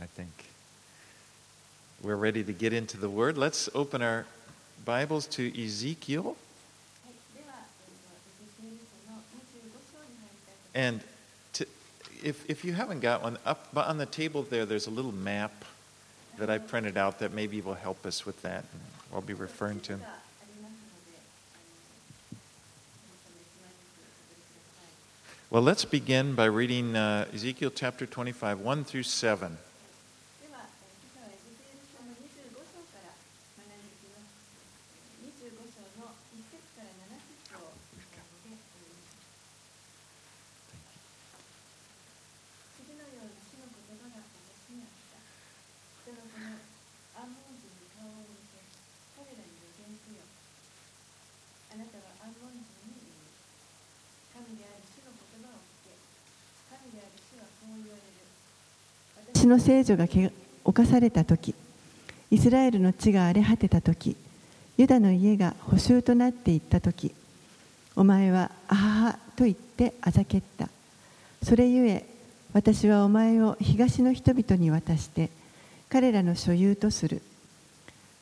I think. We're ready to get into the Word. Let's open our Bibles to Ezekiel. では、えーとエゼキエル書の25章に入りたいと And to, if, if you haven't got one, up on the table there, there's a little map that I printed out that maybe will help us with that. I'll be referring to. がありますので、あの皆さんの一枚ずつお取りください。Well, let's begin by reading uh, Ezekiel chapter 25, 1 through 7. では、えー今朝はエゼキエル書の25章から学んでいきます。25章の1節から7節を見たので、お読みします次のように主の言葉が私にあった。人の子のアンモン人に顔を向け、彼らに予言せよ。あなたはアンモン人に言う。神である主の言葉を聞け。神である主はこう言われる。私の聖女がけ侵された時イスラエルの地が荒れ果てた時ユダの家が捕囚となっていった時お前は「あはは」と言ってあざけった。それゆえ私はお前を東の人々に渡して彼らの所有とする。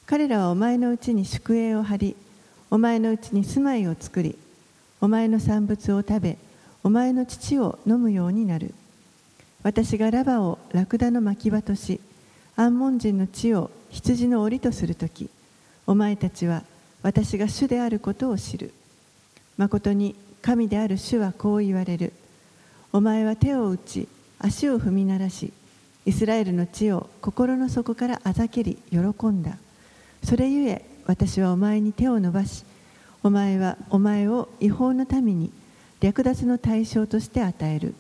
彼らはお前のうちに宿営を張りお前のうちに住まいを作りお前の産物を食べお前の乳を飲むようになる。私がラバをラクダの牧場としアンモン人の地を羊の檻とするときお前たちは私が主であることを知る。誠に神である主はこう言われる。お前は手を打ち足を踏み鳴らしイスラエルの地を心の底からあざけり喜んだ。それゆえ私はお前に手を伸ばしお前はお前を違法の民に略奪の対象として与える。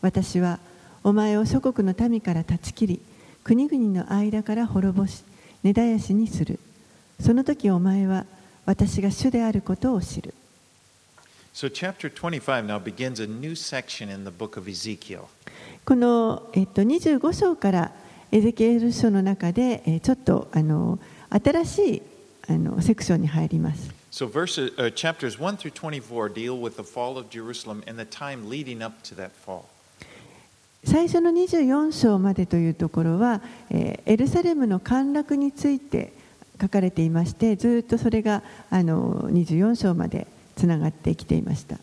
私はお前を諸国の民から断ち切り国々の間から滅ぼし根絶やしにするその時お前は私が主であることを知る So, chapter 25 now begins a new section in the book of Ezekiel. この、えっと、25章からエゼキエル書の中で、えーちょっとあの新しいあのセクションに入ります。So, verses, uh, chapters 1 through 24 deal with the fall of Jerusalem and the time leading up to that fall. 最初の24章までというところは、えーエルサレムの陥落について書かれていましてずっとそれがあの24章までつながってきていました。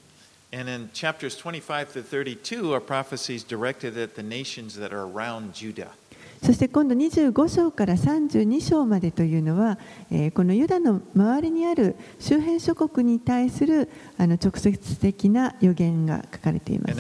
And in chapters 25 to 32 are prophecies directed at the nations that are around Judah. そして今度25章から32章までというのは、えー、このユダの周りにある周辺諸国に対するあの直接的な予言が書かれています。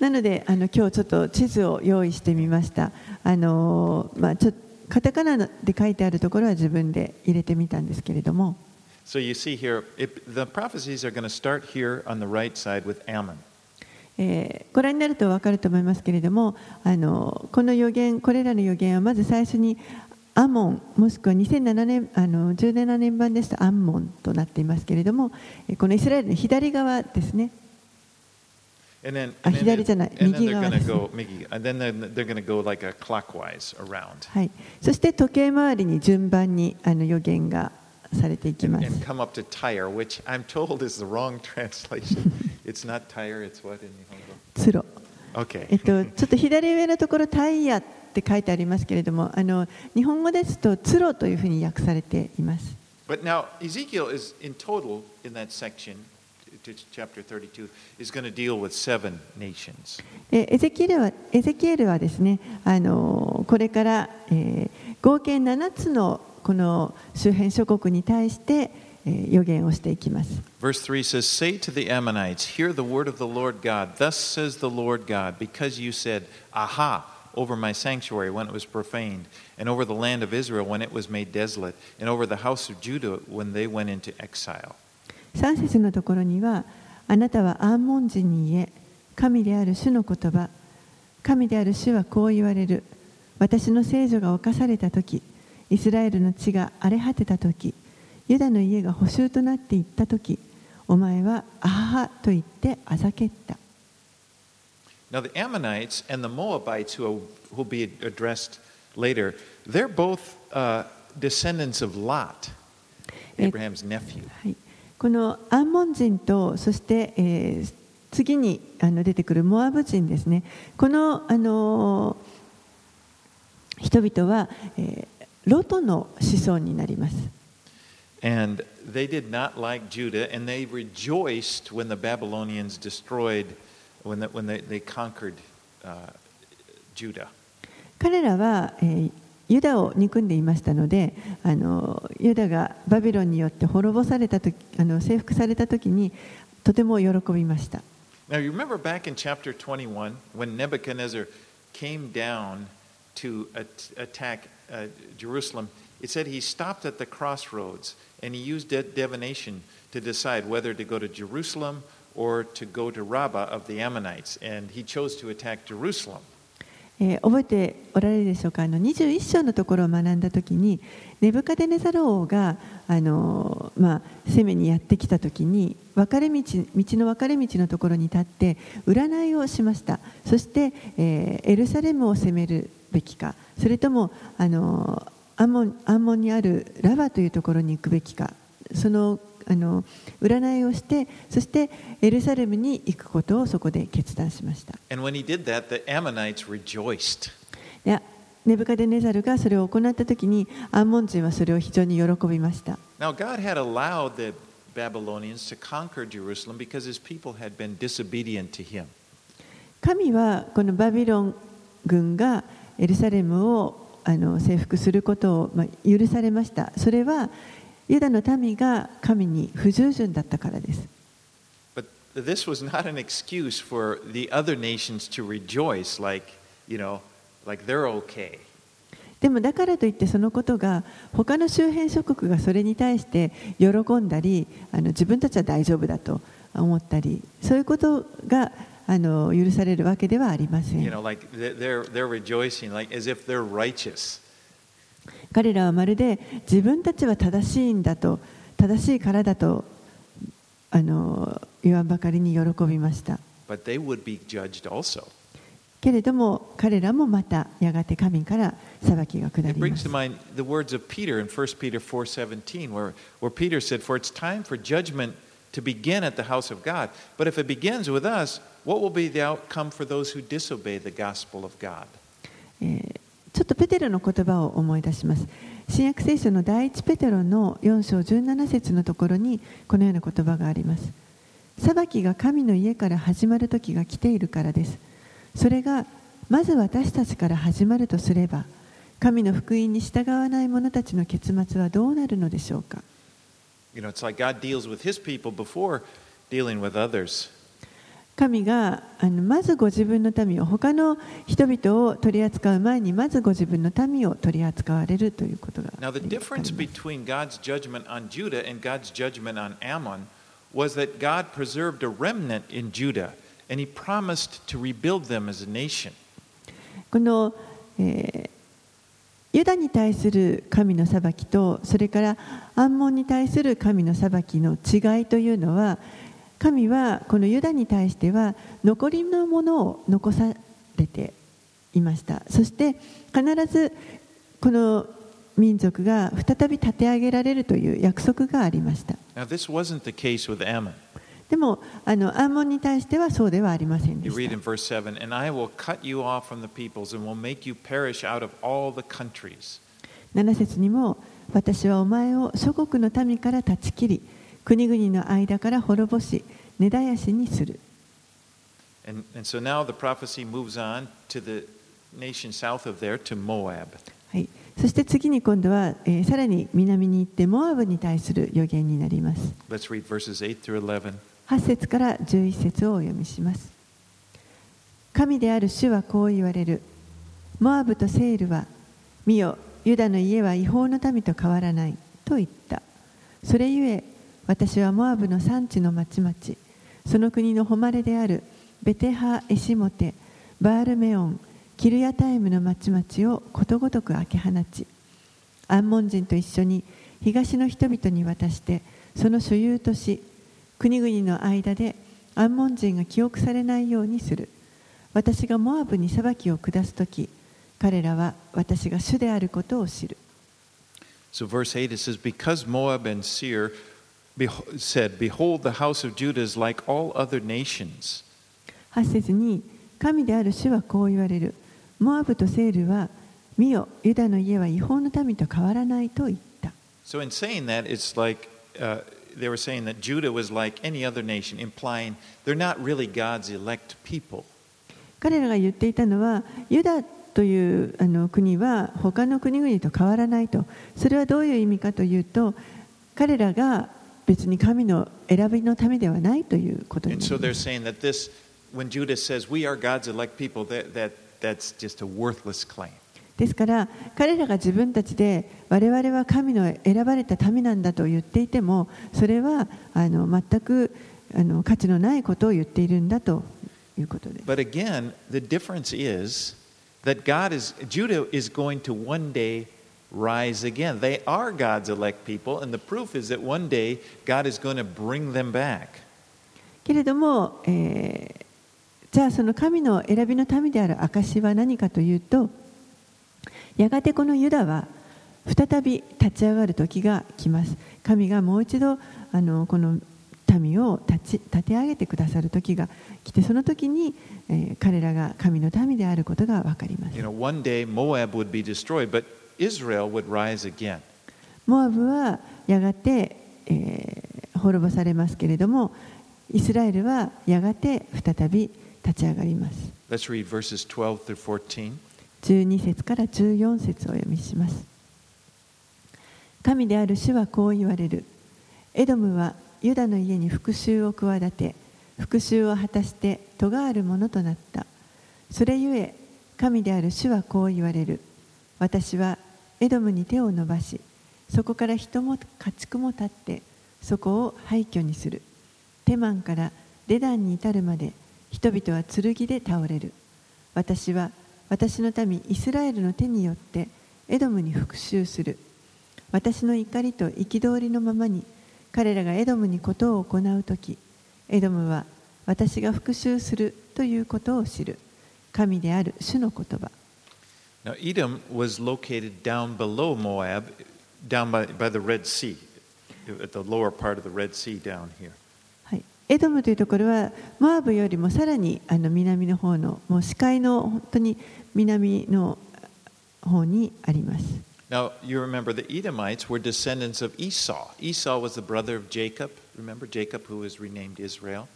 なのであの今日ちょっと地図を用意してみました。あのまあちょカタカナで書いてあるところは自分で入れてみたんですけれども、So you see here, it, the prophecies are going to start here on the right side with Ammon. えーご覧になると分かると思いますけれども、あのこの予言、これらの予言はまず最初にアモン、もしくは2007年あの17年版ですとアンモンとなっていますけれども、えーこのイスラエルの左側ですね。左じゃない、右側す。はい、そして時計回りに順番にあの予言がされていきます。つろ。えっと、ちょっと左上のところ、タイヤって書いてありますけれども、あの日本語ですと、つろというふうに訳されています。But now, Ezekiel is in total in that section. to chapter 32, is going to deal with seven nations. でエゼキエルはエゼキエルはですねあのこれから、えー合計7つのこの周辺諸国に対して、えー予言をしていきます Verse 3 says, Say to the Ammonites, Hear the word of the Lord God. Thus says the Lord God, because you said, Aha, over my sanctuary when it was profaned, and over the land of Israel when it was made desolate, and over the house of Judah when they went into exile. 3節のところにはあなたはアーモン人に言え神である主の言葉神である主はこう言われる。私の聖女が侵された時イスラエルの血が荒れ果てた時ユダの家が補修となっていった時お前はあははと言ってあざけった。Now the Ammonites and the Moabites who will be addressed later they're both、descendants of Lot Abraham's nephew、このアンモン人とそして、えー次にあの出てくるモアブ人ですねこの、あのー人々は、えーロトの子孫になります And they did not like Judah, and they rejoiced when the Babylonians destroyed, when, the, when they, they conquered uh, Judah. 彼らは、えーユダを憎んでいましたのであのユダがバビロンによって滅ぼされた時あの征服された時にとても喜びました Now, you remember back in chapter 21 when Nebuchadnezzar came down to at- attack uh, Jerusalem, it said he stopped at the crossroads and he used de- divination to decide whether to go to Jerusalem or to go to Rabbah of the Ammonites. And he chose to attack Jerusalem. えー覚えておられるでしょうか？あの21章のところを学んだ時にネブカデネザル王があの、まあ、攻めにやってきた時に分かれ道道の分かれ道のところに立って占いをしました。そして、えーエルサレムを攻めるべきか。それともあのアンモンアンモンにあるラバというところに行くべきか。そのあの占いをしてそしてエルサレムに行くことをそこで決断しました。That, ネブカデネザルがそれを行った時にアンモン人はそれを非常に喜びました Now, God had allowed the Babylonians to conquer Jerusalem because his people had been disobedient to him. 神はこのバビロン軍がエルサレムをあの征服することを、まあ、許されましたそれはユダの民が神に不従順だったからです this was not an excuse for the other nations to rejoice like, you know, like they're okay. でもだからといってそのことが他の周辺諸国がそれに対して喜んだりあの自分たちは大丈夫だと思ったりそういうことがあの許されるわけではありませ You ん know, like they- they're, they're rejoicing like as if they're righteous. 彼らはまるで自分たちは正しいんだと正しいからだとあの言わんばかりに喜びました But they would be judged also. けれども彼らもまたやがて神から裁きが下 It りま brings す to mind the words of Peter in 1 Peter 4:17 where, where Peter said, "For it's time for judgment to begin at the house of God. But if it begins with us, what will be the outcome for those who disobey the gospel of God?" えーちょっとペテロの言葉を思い出します。新約聖書の第一ペテロの4章17節のところにこのような言葉があります。裁きが神の家から始まる時が来ているからです。それがまず私たちから始まるとすれば神の福音に従わない者たちの結末はどうなるのでしょうか？You know, it's like God deals with his people before dealing with others. 神があのまずご自分の民を他の人々を取り扱う前にまずご自分の民を取り扱われるということが Now, the difference between God's judgment on Judah and God's judgment on Ammon was that God preserved a remnant in Judah and he promised to rebuild them as a nation. この、えーユダに対する神の裁きとそれからアンモンに対する神の裁きの違いというのは神はこのユダに対しては残りのものを残されていました。そして必ずこの民族が再び立て上げられるという約束がありました。でもあのアンモンに対してはそうではありませんでした。7節にも私はお前を祖国の民から断ち切り国々の間から滅ぼし根絶やしにする。And, and so now the prophecy moves on to the nation south of there, to Moab. はい、そして次に今度は、えーさらに南に行ってモアブに対する予言になります。Let's read verses 8 through 11. 8節から11節をお読みします。神である主はこう言われる。モアブとセールは見よユダの家は違法の民と変わらないと言った。それゆえ私はモアブの産地の町々。その国の誉れであるベテハエシモテバールメオンキルヤタイムの町々をことごとく明け放ちアンモン人と一緒に東の人々に渡してその所有とし国々の間でアンモン人が記憶されないようにする。私がモアブに裁きを下す時彼らは私が主であることを知る。So, verse 8 it says, Because Moab and Seir said, Behold, the house of Judah is like all other nations. 8節に神である主はこう言われるモアブとセールは見よユダの家は違法の民と変わらないと言った So, in saying that, it's like uh, they were saying that Judah was like any other nation, implying they're not really God's elect people. 彼らが言っていたのはユダというあの国は他の国々と変わらないとそれはどういう意味かというと彼らが別に神の選びのためではないということです。から、彼らが自分たちで我々は神の選ばれた民なんだと言っていても、それはあの全くあの価値のないことを言っているんだということです。But again, the difference is that God is, Judah is going to one day rise again. They are God's elect people, and the proof is that one day God is going to bring them back. けれども、えーじゃあその神の選びの民である証は何かというとやがてこのユダは再び立ち上がる時が来ます神がもう一度あのこの民を立ち立て上げてくださる時が来てその時に、えー彼らが神の民であることが分かります You know, one day Moab would be destroyed, but Israel would rise again. モアブはやがて、えー滅ぼされますけれどもイスラエルはやがて再び立ち上がります。Let's read verses 12 through 14. 12節から14節をお読みします。神である主はこう言われる。エドムはユダの家に復讐を企て復讐を果たして戸があるものとなった。それゆえ神である主はこう言われる。私はエドムに手を伸ばしそこから人も家畜も立ってそこを廃墟にする。テマンからデダンに至るまで人々は剣で倒れる。私は私の民イスラエルの手によってエドムに復讐する。私の怒りと憤りのままに彼らがエドムにことを行う時エドムは私が復讐するということを知る。神である主の言葉。Now, Edom was located down below Moab, down by, by the Red Sea, at the lower part of the Red Sea down here. はい、エドムというところはモアブよりもさらにあの南の方のもう視界の本当に南の方にあります Now, you remember the Edomites were descendants of Esau. Esau was the brother of Jacob. Remember Jacob, who was renamed Israel?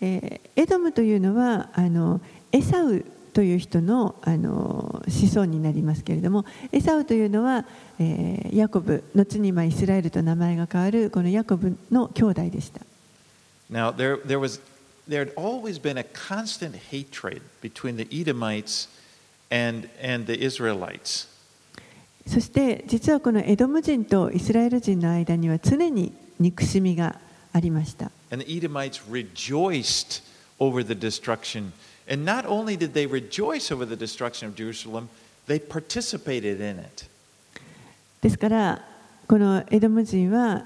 えーエドムというのはあのエサウ という人のあの子孫になりますけれどもエサウというのは、えーヤコブ後にまあイスラエルと名前が変わるこのヤコブの兄弟でした Now, there, there, was, there had always been a constant hatred between the Edomites and, and the Israelites. そして実はこのエドム人とイスラエル人の間には常に憎しみがありました And the Edomites rejoiced over the destruction. And not only did they rejoice over the destruction of Jerusalem, they participated in it. ですからこのエドム人は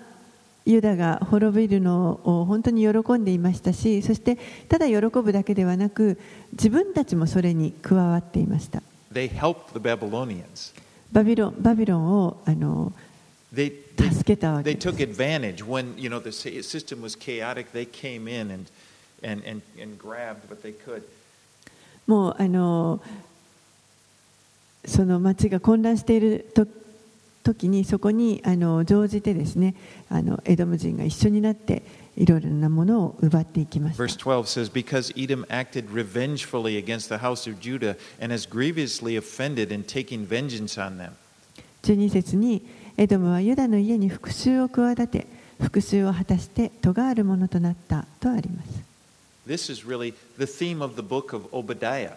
ユダが滅びるのを本当に喜んでいましたしそしてただ喜ぶだけではなく自分たちもそれに加わっていました They helped the Babylonians. バビロンバビロンをあの They, they, 助けたわけ they です took advantage when you know the sy- system was chaotic. They came in and, and, and, and grabbed what they could. もうあのその町が混乱していると時にそこにあの乗じてですねあのエドム人が一緒になっていろいろなものを奪っていきました Verse 12 says, Because Edom acted revengefully against the house of Judah and has grievously offended in taking vengeance on them. 12節にエドムはユダの家に復讐を企て復讐を果たして戸があるものとなったとあります This is really the theme of the book of Obadiah.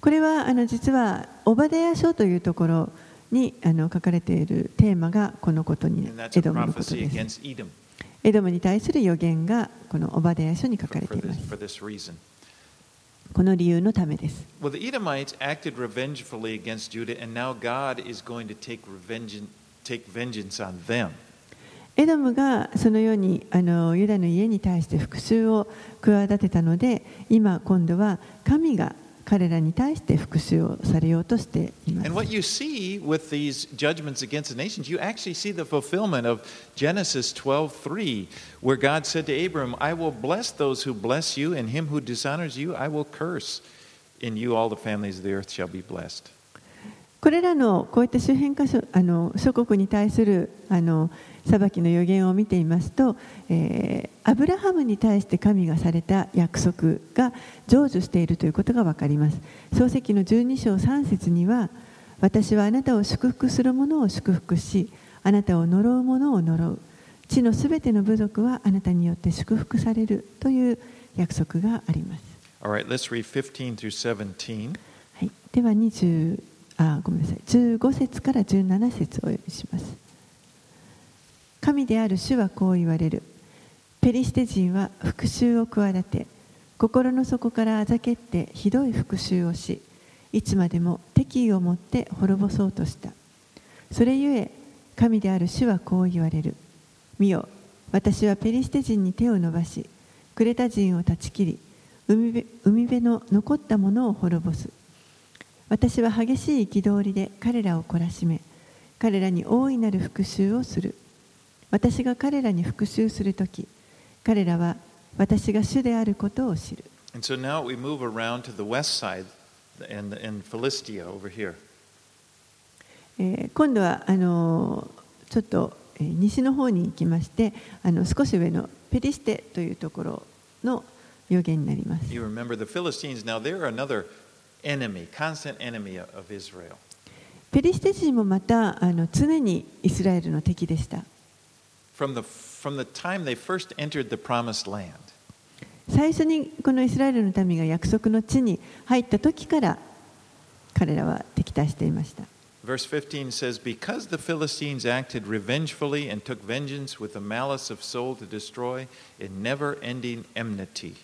これはあの実はオバデヤ書というところにあの書かれているテーマがこのことに And that's エ a ドムのこと prophecy です against Edom エドムに対する予言がこのオバデヤ書に書か for, れて for いま this, す for this reason. この理由のためです Well, the Edomites acted revengefully against Judah, and now God is going to take, revenge, take vengeance on them. エドムがそのようにあのユダの家に対して復讐を企てたので今今度は神が 彼らに対して復讐をされようとしています And。what you see with these judgments against the nations, you actually see the fulfillment of Genesis 12:3, where God said to Abram, "I will bless those who bless you, and him who dishonors you, I will curse. In you all the families of the earth shall be blessed." これらのこういった周辺箇所あの諸国に対するあの裁きの予言を見ていますと、えーアブラハムに対して神がされた約束が成就しているということが分かります。創世記の12章3節には私はあなたを祝福する者を祝福しあなたを呪う者を呪う地のすべての部族はあなたによって祝福されるという約束があります。All right, let's read 15 through 17. はい、では20あごめんなさい。15節から17節をお読みします。神である主はこう言われる。ペリシテ人は復讐を企て心の底からあざけってひどい復讐をしいつまでも敵意を持って滅ぼそうとした。それゆえ神である主はこう言われる。見よ私はペリシテ人に手を伸ばしクレタ人を断ち切り海辺海辺の残ったものを滅ぼす。私は激しい憤りで彼らを懲らしめ彼らに大いなる復讐をする。私が彼らに復讐するとき彼らは私が主であることを知る。And so now we move around to the west side and, and Philistia over here. えー今度はあのーちょっと、えー西の方に行きましてあの少し上のペリシテというところの予言になります。You remember the Philistines, now they're another enemy, constant enemy of of Israel. ペリシテ人もまたあの常にイスラエルの敵でした From the, from the time they first entered the promised land, 最初にこのイスラエルの民が約束の地に入った時から彼らは敵対していました verse 15 says, Because the Philistines acted revengefully and took vengeance with a malice of soul to destroy, in never ending enmity.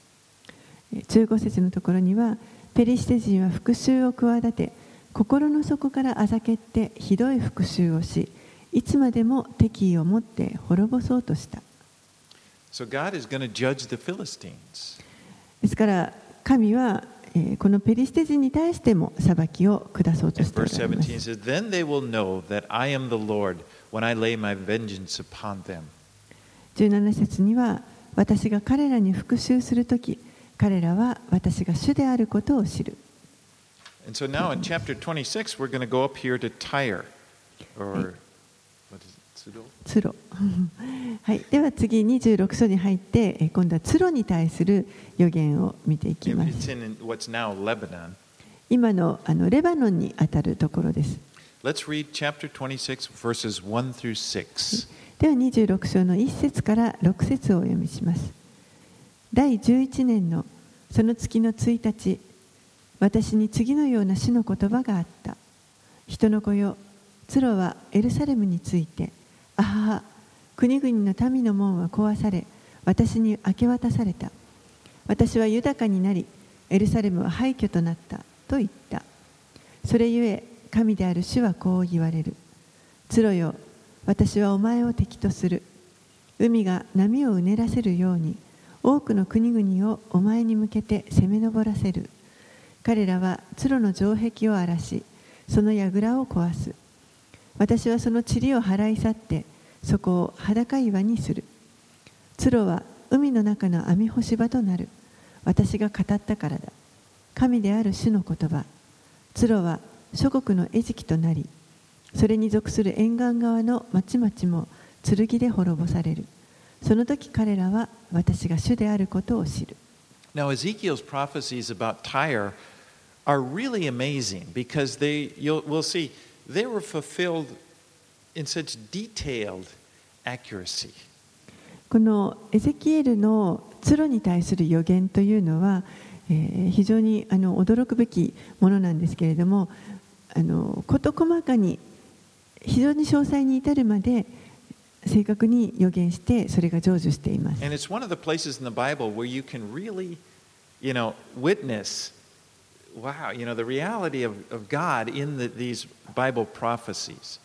15節のところにはペリシテ人は復讐を企て心の底からあざけってひどい復讐をしいつまでも敵意を持って滅ぼそうとした。So、ですから神はこのペリシテ人に対しても裁きを下そうとして。17節には私が彼らに復讐するとき、彼らは私が主であることを知る。はい、では次26章に入って、今度はツロに対する予言を見ていきます。今の,あのレバノンにあたるところです。では26章の1節から6節をお読みします。第11年のその月の1日私に次のような主の言葉があった。人の子よツロはエルサレムについてあはは国々の民の門は壊され私に明け渡された。私は豊かになりエルサレムは廃墟となったと言った。それゆえ神である主はこう言われる。ツロよ私はお前を敵とする。海が波をうねらせるように多くの国々をお前に向けて攻め上らせる。彼らはツロの城壁を荒らしその櫓を壊す。私はその塵を払い去ってそこを裸岩にする。ツロは海の中の網干し場となる。私が語ったからだ。神である主の言葉。ツロは諸国の餌食となりそれに属する沿岸側の町々も剣で滅ぼされる。その時彼らは私が主であることを知る Now, Ezekiel's prophecies about Tyre are really amazing because they, you'll, we'll see, they were fulfilled in such detailed accuracy. このエゼキエルのツロに対する予言というのは、えー非常にあの驚くべきものなんですけれどもあの事細かに非常に詳細に至るまで正確に予言してそれが成就しています And it's one of the places in the Bible where you can really, you know, witness, wow, you know, the reality of, of God in the, these Bible prophecies.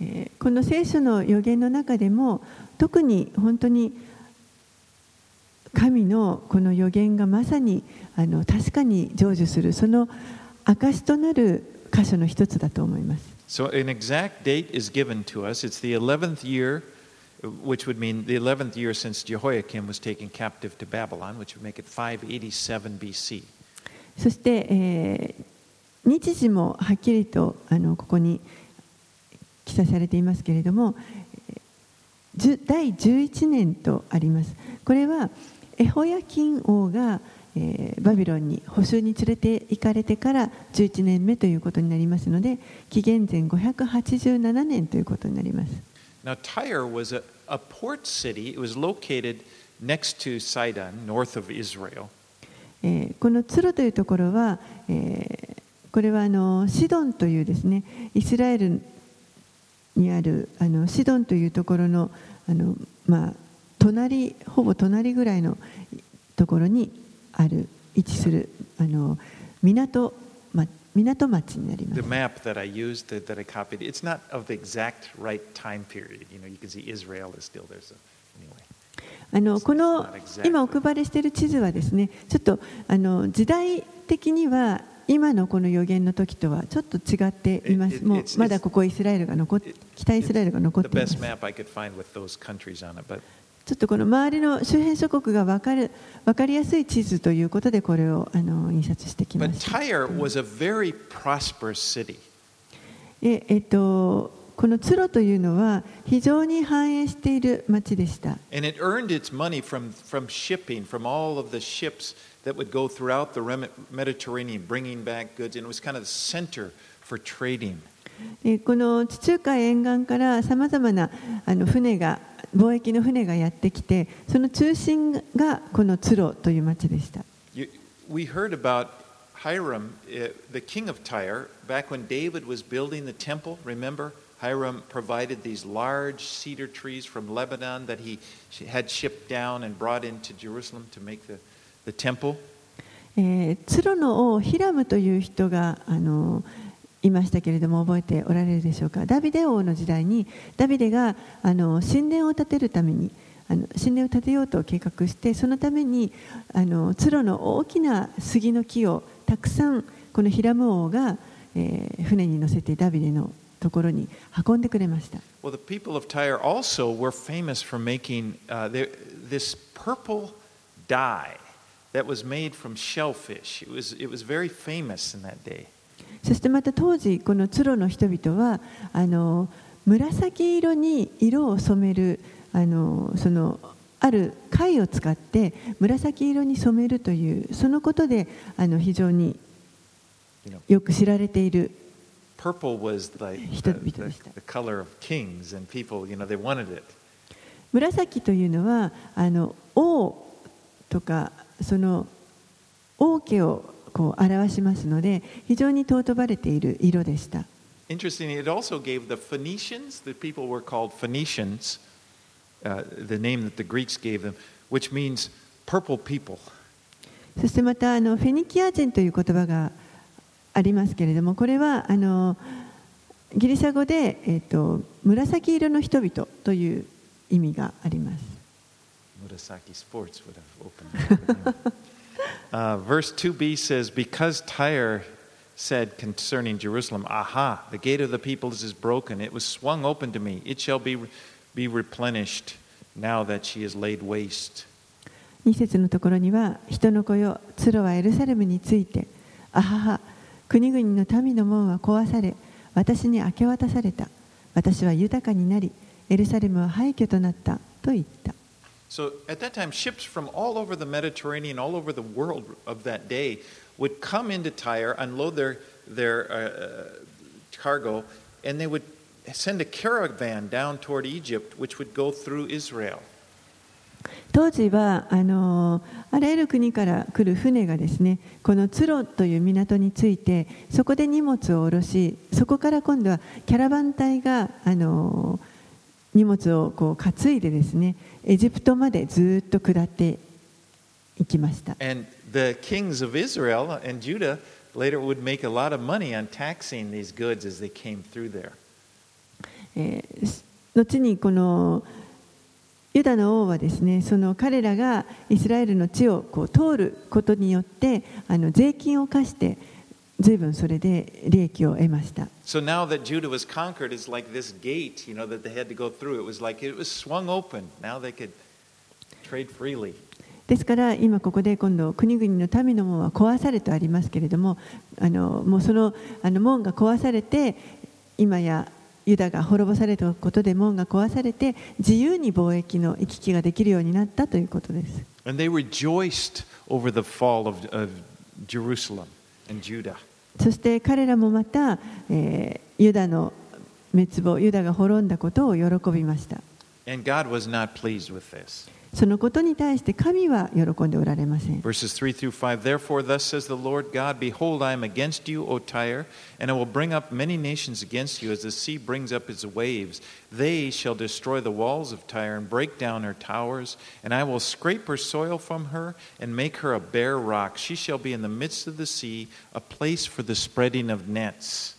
えーこの聖書の予言の中でも特に本当に神のこの予言がまさにあの確かに成就するその証となる箇所の一つだと思います。So an exact date is given to us. It's the 11th year, which would mean the 11th year since Jehoiakim was taken captive to Babylon, which would make it 587 BC. そして、えー日時もはっきりとあのここに記載されていますけれども、第11年とあります。これはエホヤキン王が、えーバビロンに捕囚に連れて行かれてから11年目ということになりますので、紀元前587年ということになります。Now, Tyre was a, a port city. It was located next to Sidon, north of Israel. このツロというところは、これはあのシドンというですねイスラエルにあるあのシドンというところのあの、まあ、隣ほぼ隣ぐらいのところにある位置するあの港,、まあ、港町になりま The す。map that I used, that, that I copied, it's not of the exact right time period. You know, you can see Israel is still there. So, anyway. あのこの今お配りしている地図はですねちょっとあの時代的には今のこの予言の時とはちょっと違っています。もうまだここイスラエルが残っ北イスラエルが残っ The ています。ちょっとこの周りの周辺諸国が分か,る分かりやすい地図ということでこれをあの印刷してきました。えと、このツロというのは非常に繁栄している町でした。From, この地中海沿岸からさまざまなあの船が。貿易の船がやってきてその中心がこのツロという町でした。We heard about Hiram, uh, the king of Tyre, back when David was building the temple. Remember, Hiram provided these large cedar trees from Lebanon that he had shipped down and brought into Jerusalem to make the, the temple. えーツロの王ヒラムという人があのいましたけれども覚えておられるでしょうか？ダビデ王の時代にダビデがあの神殿を建てるためにあの神殿を建てようと計画してそのためにあの鶴の大きな杉の木をたくさんこのヒラム王が、えー、船に乗せてダビデのところに運んでくれました。Well, the そしてまた当時このツロの人々はあの紫色に色を染めるあのそのある貝を使って紫色に染めるというそのことであの非常によく知られている purple was like the, 人々で the, した。the color of kings, and people, you know, they wanted it. 紫というのはあの王とかその王家をこう表しますので非常に尊ばれている色でした。Interestingly, it also gave the Phoenicians, the people were called Phoenicians, uh, the name that the Greeks gave them, which means purple people. そしてまたあのフェニキア人という言葉がありますけれどもこれはあのギリシャ語で、えー、と紫色の人々という意味があります。Murasaki Sports would have opened. Uh, verse 2b says, Because Tyre said concerning Jerusalem, Aha, the gate of the peoples is broken. It was swung open to me. It shall be, be replenished now that she is laid waste. 2節のところには人の子よツロはエルサレムについてあはは国々の民の門は壊され私に明け渡された私は豊かになりエルサレムは廃墟となったと言った So at that time, ships from all over the Mediterranean, all over the world of that day, would come into Tyre, unload their, their uh, cargo, and they would send a caravan down toward Egypt, which would go through Israel. 当時はあのあらゆる国から来る船がですねこのツロという港に着いてそこで荷物を下ろしそこから今度はキャラバン隊があの 荷物をこう担いでですねエジプトまでずっと下っていきました。And the kings of Israel and Judah later would make a lot of money on taxing these goods as they came through there. えー後にこのユダの王はですねその彼らがイスラエルの地をこう通ることによってあの税金を課して随分それで利益を得ました。So now that Judah was conquered, it's like this gate, you know, that they had to go through. It was like it was swung open. Now they could trade freely. ですから今ここで今度国々の民の門は壊されとありますけれどもあのもうそのあの門が壊されて今やユダが滅ぼされたことで門が壊されて自由に貿易の行き来ができるようになったということです。And they rejoiced over the fall of, of Jerusalem. そして彼らもまた、えーユダの滅亡ユダが滅んだことを喜びました。And God was not pleased with this. そのことに対して神は喜んでおられません。 Verses 3 through 5 Therefore, thus says the Lord God Behold, I am against you, O Tyre, and I will bring up many nations against you as the sea brings up its waves. They shall destroy the walls of Tyre and break down her towers, and I will scrape her soil from her and make her a bare rock. She shall be in the midst of the sea, a place for the spreading of nets.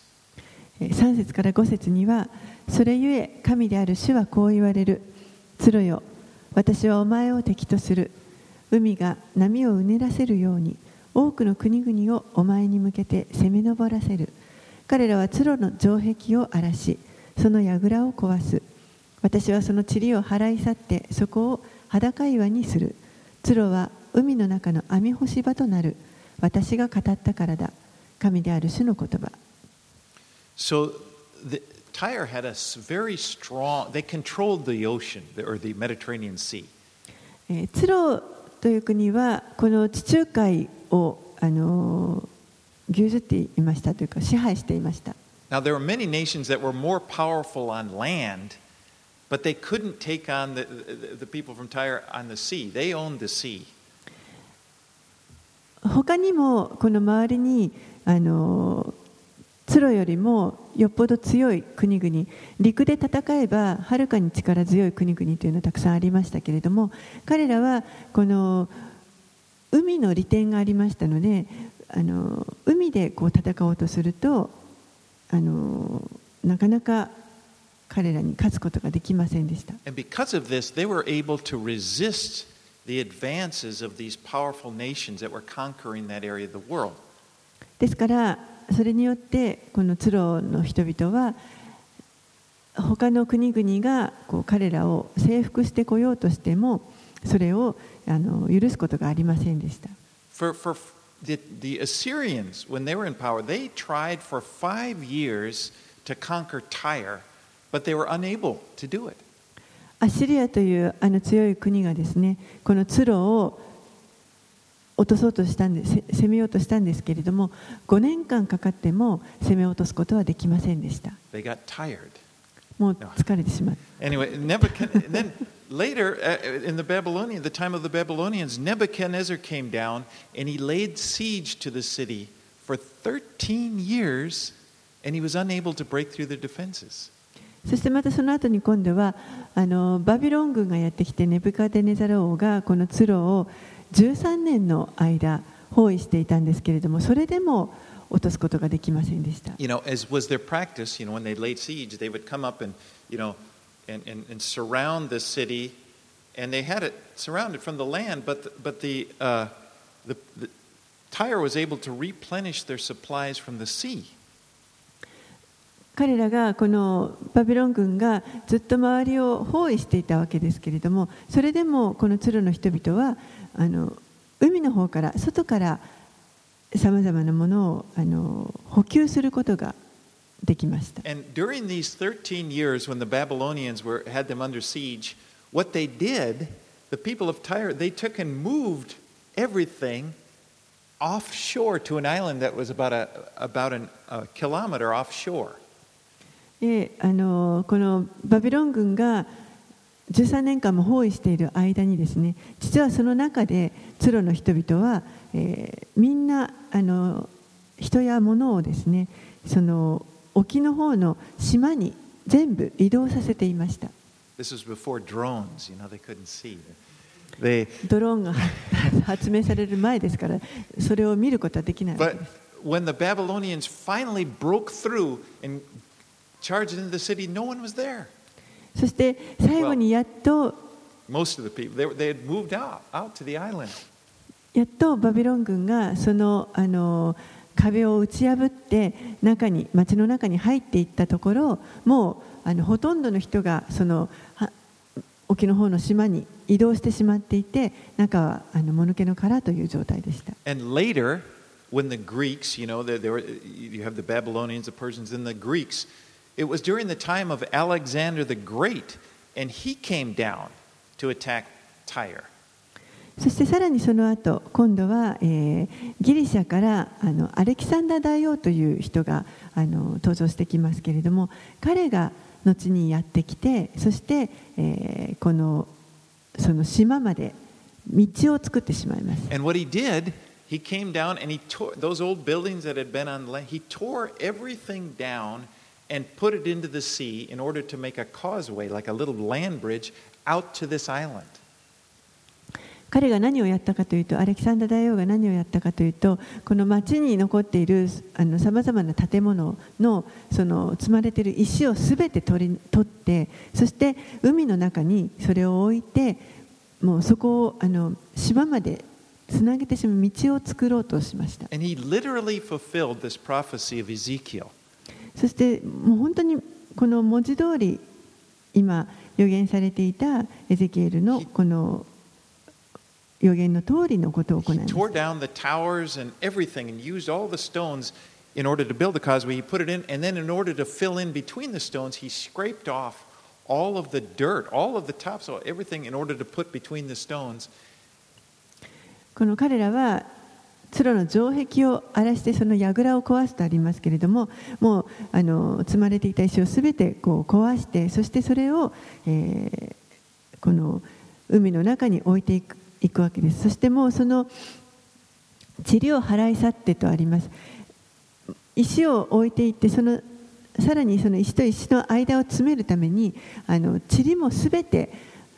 3節から5節にはそれゆえ神である主はこう言われるつろよ 私はお前を敵とする。海が波をうねらせるように多くの国々をお前に向けて攻め上らせる。彼らはツロの城壁を荒らしその櫓を壊す。私はその塵を払い去ってそこを裸岩にする。ツロは海の中の網干し場となる。私が語ったからだ。神である主の言葉。So the, Tyre had a s- very strong, they controlled the ocean or the Mediterranean Sea. えーツロという国はこの地中海をあのー牛耳っていましたというか支配していました Now, there were many nations that were more powerful on land, but they couldn't take on the, the, the people from Tyre on the sea. They owned the sea. 他にもこの周りにあのツ ツロよりもよっぽど強い国々、陸で戦えばはるかに力強い国々というのはたくさんありましたけれども、彼らはこの海の利点がありましたので、あの海でこう戦おうとするとあの、なかなか彼らに勝つことができませんでした。ですからそれによってこのツロの人々は他の国々がこう彼らを征服してこようとしてもそれをあの許すことがありませんでした。For, for the, the Assyrians, when they were in power, they tried for five years to conquer Tyre, but they were unable to do it. アッシリアというあの強い国がですねこのツロを落とそうとしたんで攻めようとしたんですけれども5年間かかっても攻め落とすことはできませんでした.もう疲れてしまった Anyway, Nebuchadnezzar, then later uh, in the Babylonian, the time of the Babylonians, Nebuchadnezzar came down and he laid siege to the city for 13 years and he was unable to break through the defenses. そしてまたその後に今度はあのバビロン軍がやってきてネブカデネザル王がこのツロを13年の間包囲していたんですけれどもそれでも落とすことができませんでした。 You know, as was their practice, you know, when they laid siege, they would come up and, you know, and, and, and surround the city, and they had it surrounded from the land, but the, but the, uh, the, the Tyre was able to replenish their supplies from the sea. 彼らがこのバビロン軍がずっと周りを包囲していたわけですけれどもそれでもこのツロの人々はあの海の方から外からさまざまなものをあの補給することができました。And during these 13 years when the Babylonians were, had them under siege, what they did, the people of Tyre, they took and moved everything offshore to an island that was about a, about an, a kilometer offshore. であのこのバビロン軍が13年間も包囲している間にですね実はその中でツロの人々は、えーみんなあの人や物をですねその沖の方の島に全部移動させていました This was before drones, you know, they couldn't see. They, ドローンが発明される前ですからそれを見ることはできないわけです when the Babylonians finally broke through and そして最後にやっと、やっとバビロン軍がその,あの壁を打ち破って中に、町の中に入っていったところ、もうあのほとんどの人がその沖の方の島に移動してしまっていて、中はあのもぬけの殻という状態でした。It was during the time of Alexander the Great, and he came down to attack Tyre. そしてさらにその後今度は、えーギリシャからあのアレキサンダー大王という人があの登場してきますけれども彼が後にやってきてそして、えーこのその島まで道を作ってしまいます。And what he did, he came down and he tore those old buildings that had been on land, he tore everything down and put it into the sea in order to make a causeway, like a little land bridge, out to this island. 彼が何をやったかというとアレキサンダー大王が何をやったかというとこの町に残っているさまざまな建物のその積まれている石をすべて取り取ってそして海の中にそれを置いてもうそこをあの島までつなげてしまう道を作ろうとしました And he literally fulfilled this prophecy of Ezekiel. そしてもう本当にこの文字通り今予言されていたエゼキエルのこの予言の通りのことを行います tore down the towers and everything and used all the stones in order to build the causeway. He put it in, and then in order to fill in between the stones, he scraped off all of the dirt, all of the topsoil, everything in order to put between the stones. この彼らは鶴の城壁を荒らしてその櫓を壊すとありますけれどももうあの積まれていた石をすべてこう壊してそしてそれを、えーこの海の中に置いていくいくわけです。そしてもうその塵を払い去ってとあります。石を置いていってそのさらにその石と石の間を詰めるためにあの塵もすべて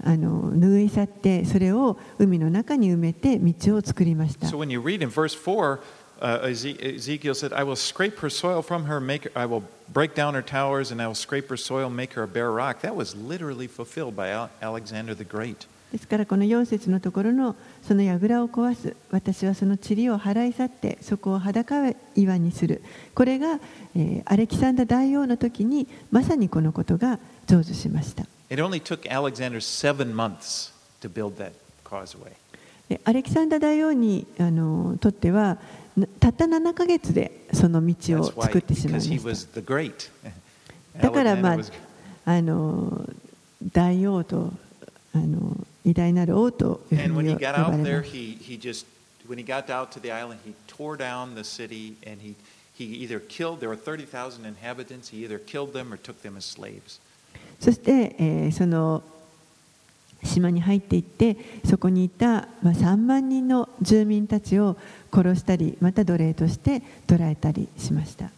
あの拭い去ってそれを海の中に埋めて道を作りました。So when you read in verse 4, uh, Eze- Ezekiel said, I will scrape her soil from her, make her, I will break down her towers, and I will scrape her soil, make her a bare rock. That was literally fulfilled by Al- Alexander the Great. ですからこの4節のところのその櫓を壊す私はその塵を払い去ってそこを裸岩にするこれが、えーアレキサンダー大王の時にまさにこのことが成就しました It only took Alexander seven months to build that causeway. でアレキサンダー大王にあのとってはなたった7ヶ月でその道 That's を why, 作ってしまい because ま he し was the great. ただからまあ Alexander was- あの大王とあの偉大なる王というふ And う when に he 呼 got ば out れ there, ます he, he just, when he got out to the island, he tore down the city and he, he either killed, there were 30,000 inhabitants, he either killed them or took them as slaves. そして、えーその島に入っていってそこにいた、まあ、3万人の住民たちを殺したりまた奴隷として捕らえたりしました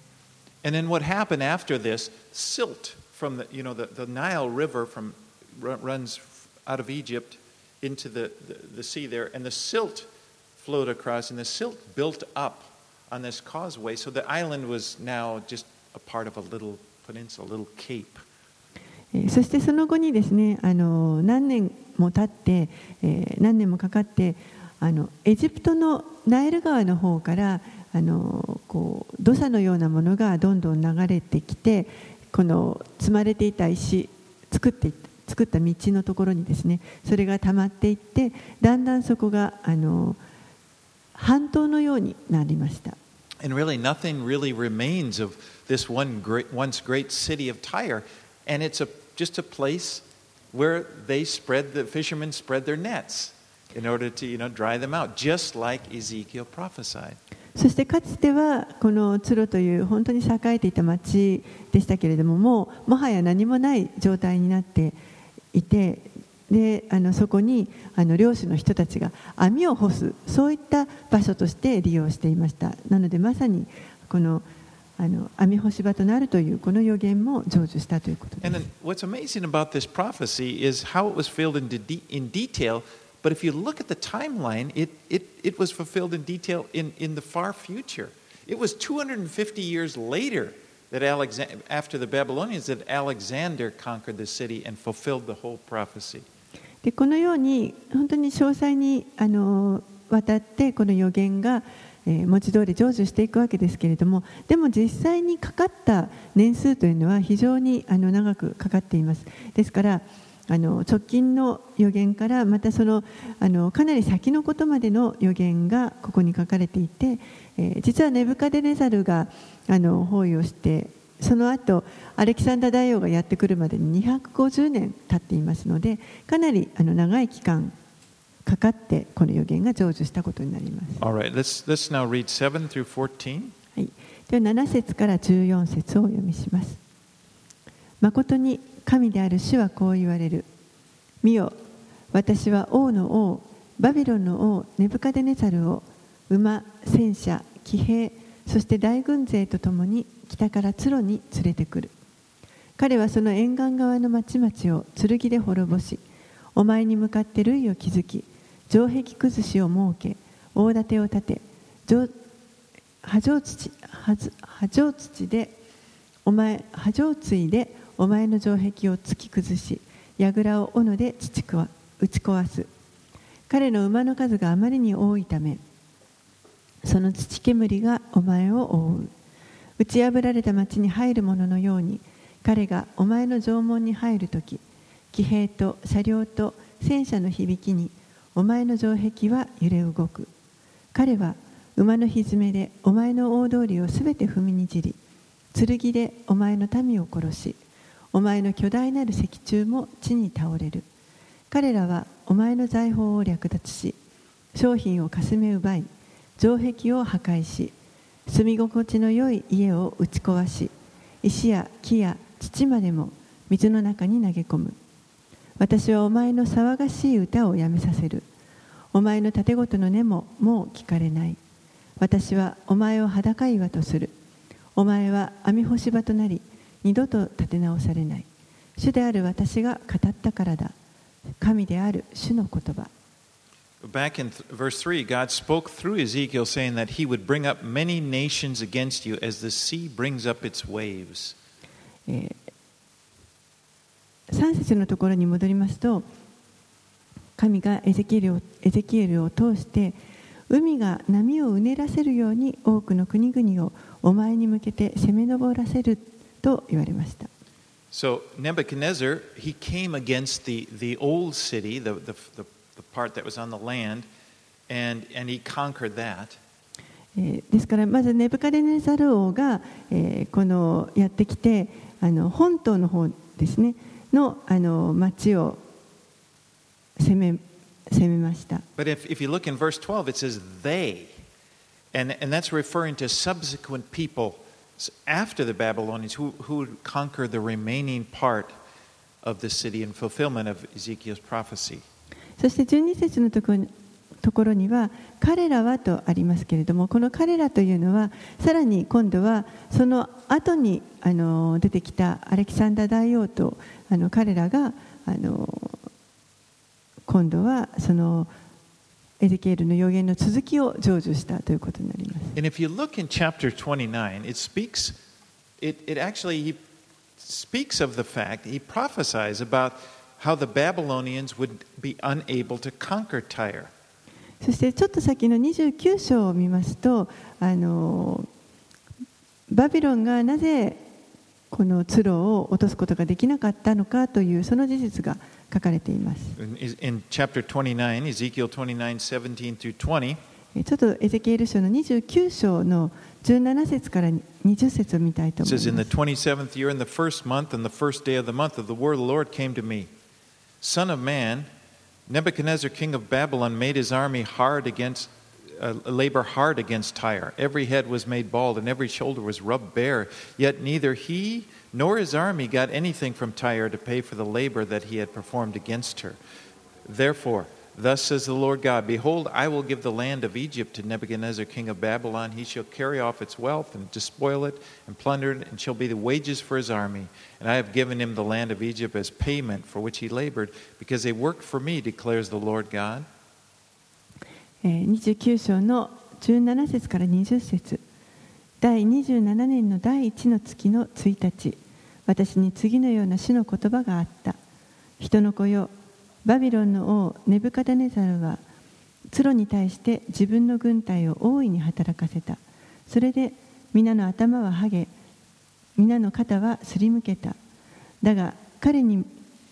And then what happened after this, silt from the, you know, the, the Nile River from, ru- runs out of Egypt into the, the, the sea there, and the silt flowed across, and the silt built up on this causeway, so the island was now just a part of a little peninsula, a little cape. そしてその後にですねあの何年も経って、え何年もかかってあのエジプトのナイル川の方からあのこう土砂のようなものがどんどん流れてきてこの積まれていた石作って作った道のところにですねそれが溜まっていってだんだんそこがあの半島のようになりました。And really, nothing really remains of this one great, once great city of Tyre, and it's a, just a place where they spread the fishermen spread their nets in order to you know dry them out, just like Ezekiel prophesied. そしてかつてはこのツロという本当に栄えていた町でしたけれどももうもはや何もない状態になっていてであのそこにあの漁師の人たちが網を干すそういった場所として利用していましたなのでまさにこのあの網干し場となるというこの予言も成就したということで And す then what's amazing about this prophecy is how it was filled in, de- in detail. But if you look at the timeline, it, it, it was fulfilled in detail in, in the far future. It was 250 years later that Alexander, after the Babylonians, that Alexander conquered the city and fulfilled the whole prophecy. でこのように本当に詳細にあの渡ってこの予言が、え文字通り成就していくわけですけれどもでも実際にかかった年数というのは非常にあの長くかかっています。ですからあの直近の予言からまたそのあのかなり先のことまでの予言がここに書かれていて、え実はネブカデネザルがあの包囲をしてその後アレキサンダー大王がやってくるまでに250年経っていますのでかなりあの長い期間かかってこの予言が成就したことになります。Right, let's, let's now read 7 through 14. はい、では7節から14節をお読みします。誠に神である主はこう言われる。見よ、私は王の王、バビロンの王、ネブカデネザルを馬、戦車、騎兵、そして大軍勢とともに北からツロに連れてくる。彼はその沿岸側の町々を剣で滅ぼし、お前に向かって塁を築き、城壁崩しを設け、大盾を立て、城波状土波状土でお前波状槌でお前の城壁を突き崩し櫓を斧で打ち壊打ち壊す。彼の馬の数があまりに多いためその土煙がお前を覆う。打ち破られた町に入る者のように彼がお前の城門に入るとき騎兵と車両と戦車の響きにお前の城壁は揺れ動く。彼は馬のひずめでお前の大通りをすべて踏みにじり剣でお前の民を殺しお前の巨大なる石柱も地に倒れる。彼らはお前の財宝を略奪し商品をかすめ奪い城壁を破壊し住み心地の良い家を打ち壊し石や木や土までも水の中に投げ込む。私はお前の騒がしい歌をやめさせるお前の盾事の音ももう聞かれない私はお前を裸岩とするお前は網干し場となり二度と立て直されない主である私が語ったからだ神である主の言葉 Back in verse 3, God spoke through Ezekiel saying that he would bring up many nations against you as the sea brings up its waves. 3節のところに戻りますと神がエゼキエルをエゼキエルを通して海が波をうねらせるように多くの国々をお前に向けて攻め上らせると言われました So Nebuchadnezzar, he came against the, the old city, the, the, the, the part that was on the land, and, and he conquered that. えーですからまずネブカデネザル王が、えーこのやってきてあの本島の方ですねのあの町を攻め攻めました But if, if you look in verse 12, it says they. And, and that's referring to subsequent people after the Babylonians who, who would conquer the remaining part of the city in fulfillment of Ezekiel's prophecy. そして12節のところに ところには彼らはとありますけれどもこの彼らというのはさらに今度はその後にあの出てきたアレキサンダー大王とあの彼らがあの今度はそのエゼキエルの予言の続きを成就したということになります。And if you look in chapter 29, it speaks, it, it actually he speaks of the fact, he prophesies about how the Babylonians would be unable to conquer Tyre. そしてちょっと先の29章を見ますとあのバビロンがなぜこのツロを落とすことができなかったのかというその事実が書かれています。In, in chapter 29, Ezekiel 29, 17 through 20, えちょっとエゼキエル書の29章の17節から20節を見たいと it 思 says, い In ま the す。27th year, in the first month, and the first day of the month of the word of the Lord came to me. Son of man, Nebuchadnezzar, king of Babylon, made his army hard against, uh, labor hard against Tyre. Every head was made bald, and every shoulder was rubbed bare. Yet neither he nor his army got anything from Tyre to pay for the labor that he had performed against her. Therefore, thus says the Lord God Behold, I will give the land of Egypt to Nebuchadnezzar, king of Babylon. He shall carry off its wealth and despoil it and plunder it, and shall be the wages for his army. And I have given him the land of Egypt as payment for which he labored, because they worked for me, declares the Lord God. えー29章の17節から20節第27年の第1の月の1日私に次のような主の言葉があった人の子よ バビロンの王ネブカダネザルはツロに対して自分の軍隊を大いに働かせた。それで皆の頭ははげ皆の肩はすりむけた。だが彼に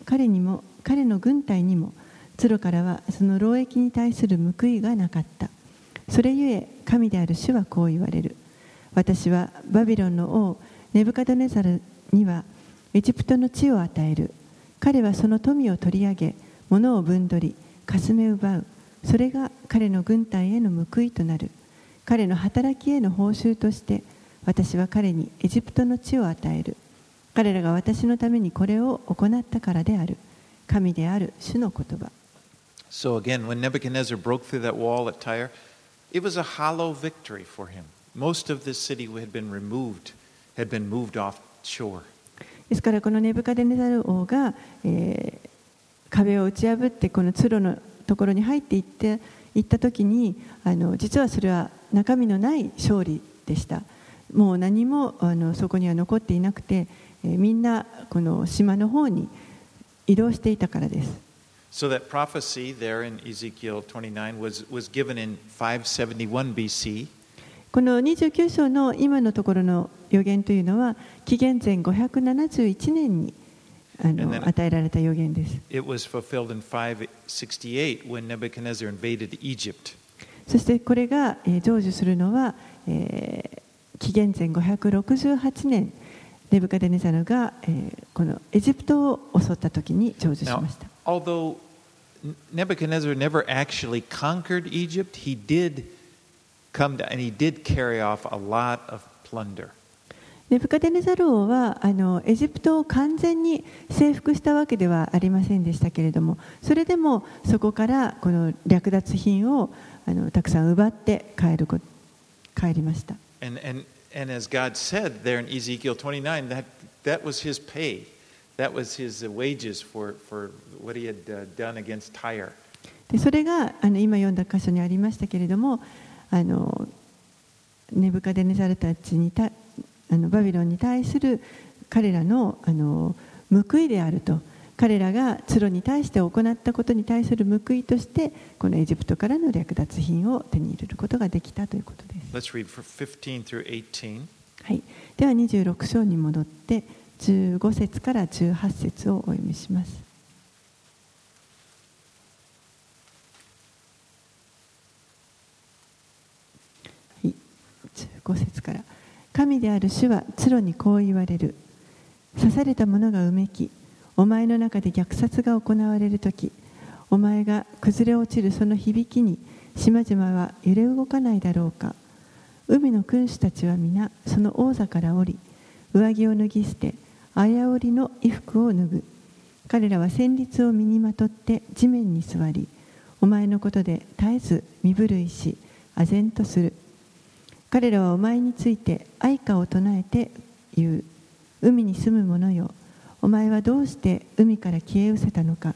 彼にも彼の軍隊にもツロからはその労役に対する報いがなかった。それゆえ神である主はこう言われる。私はバビロンの王ネブカドネザルにはエジプトの地を与える。彼はその富を取り上げ物を分取りかすめ奪うそれが彼の軍隊への報いとなる彼の働きへの報酬として私は彼にエジプトの地を与える彼らが私のためにこれを行ったからである神である主の言葉 So again, when Nebuchadnezzar broke through that wall at Tyre, it was a hollow victory for him. Most of the city had been removed, had been moved off shore. ですからこのネブカデネザル王が、えー壁を打ち破ってこの通路のところに入っていって行った時にあの実はそれは中身のない勝利でしたもう何もあのそこには残っていなくて、えーみんなこの島の方に移動していたからです So that prophecy there in Ezekiel 29 was, was given in 571 BC. この29章の今のところの予言というのは紀元前571年にあの与えられた予言です It was fulfilled in 568 when Nebuchadnezzar invaded Egypt. そしてこれが、えー成就するのは、えー紀元前568年ネブカデネザルが、えーこのエジプトを襲った時に成就し Now, ました although Nebuchadnezzar never actually conquered Egypt, he did come to, and he did carry off a lot of plunder. ネブカデネザル王はあのエジプトを完全に征服したわけではありませんでしたけれどもそれでもそこからこの略奪品をあのたくさん奪って帰るこ帰りました And, and, and as God said there in Ezekiel 29, that, that was his pay. That was his uh, wages for, for what he had uh, done against Tyre. でそれがあの今読んだ箇所にありましたけれどもあのネブカデネザルたちにたあのバビロンに対する彼らのあの報いであると彼らがツロに対して行ったことに対する報いとしてこのエジプトからの略奪品を手に入れることができたということです。Let's read for 15 through 18. はい、では26章に戻って15節から18節をお読みします。はい、15節から「神である主はツロにこう言われる」「刺された者がうめきお前の中で虐殺が行われる時お前が崩れ落ちるその響きに島々は揺れ動かないだろうか」海の君主たちは皆その王座から降り上着を脱ぎ捨て綾織の衣服を脱ぐ。彼らは旋律を身にまとって地面に座りお前のことで絶えず身震いし唖然とする。彼らはお前について愛歌を唱えて言う。海に住む者よ。お前はどうして海から消え失せたのか。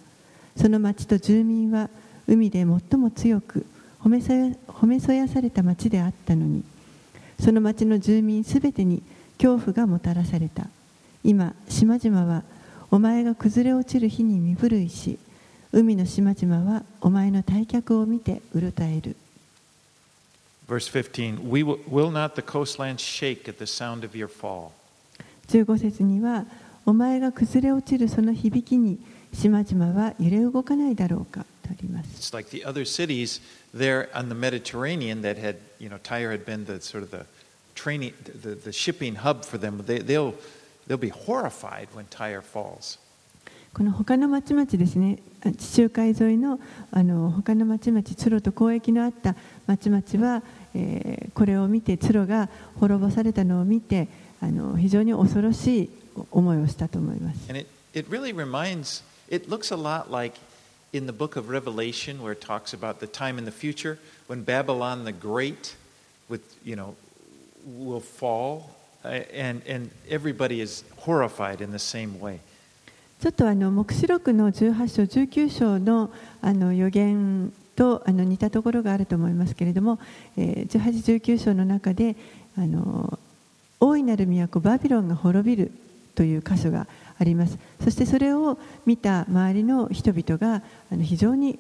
その町と住民は海で最も強く褒めそや褒めそやされた町であったのに。その町の住民すべてに恐怖がもたらされた。今島々はお前が崩れ落ちる日に身震いし海の島々はお前の退却を見てうろたえる。Verse 15 We will, will not the coastlands shake at the sound of your fall? 15節にはお前が崩れ落ちるその響きに島々は揺れ動かないだろうかとあります It's like the other cities there on the Mediterranean that had, you know, Tyre had been the sort of the training, the, the shipping hub for them. They, they'll, they'll be horrified when Tyre falls. この他の町々ですねあ地中海沿いのあの他の町々ツロと交易のあった町々は、えーこれを見てツロが滅ぼされたのを見てあの非常に恐ろしい思いをしたと思います And it, it really reminds, it looks a lot like in the book of Revelation where it talks about the time in the future when Babylon the Great with, you know, will fall uh, and, and everybody is horrified in the same way. ちょっとあの黙示録の18章19章のあの予言とあの似たところがあると思いますけれども、えー18、19章の中であの大いなる都バビロンが滅びるという箇所があります。そしてそれを見た周りの人々があの非常に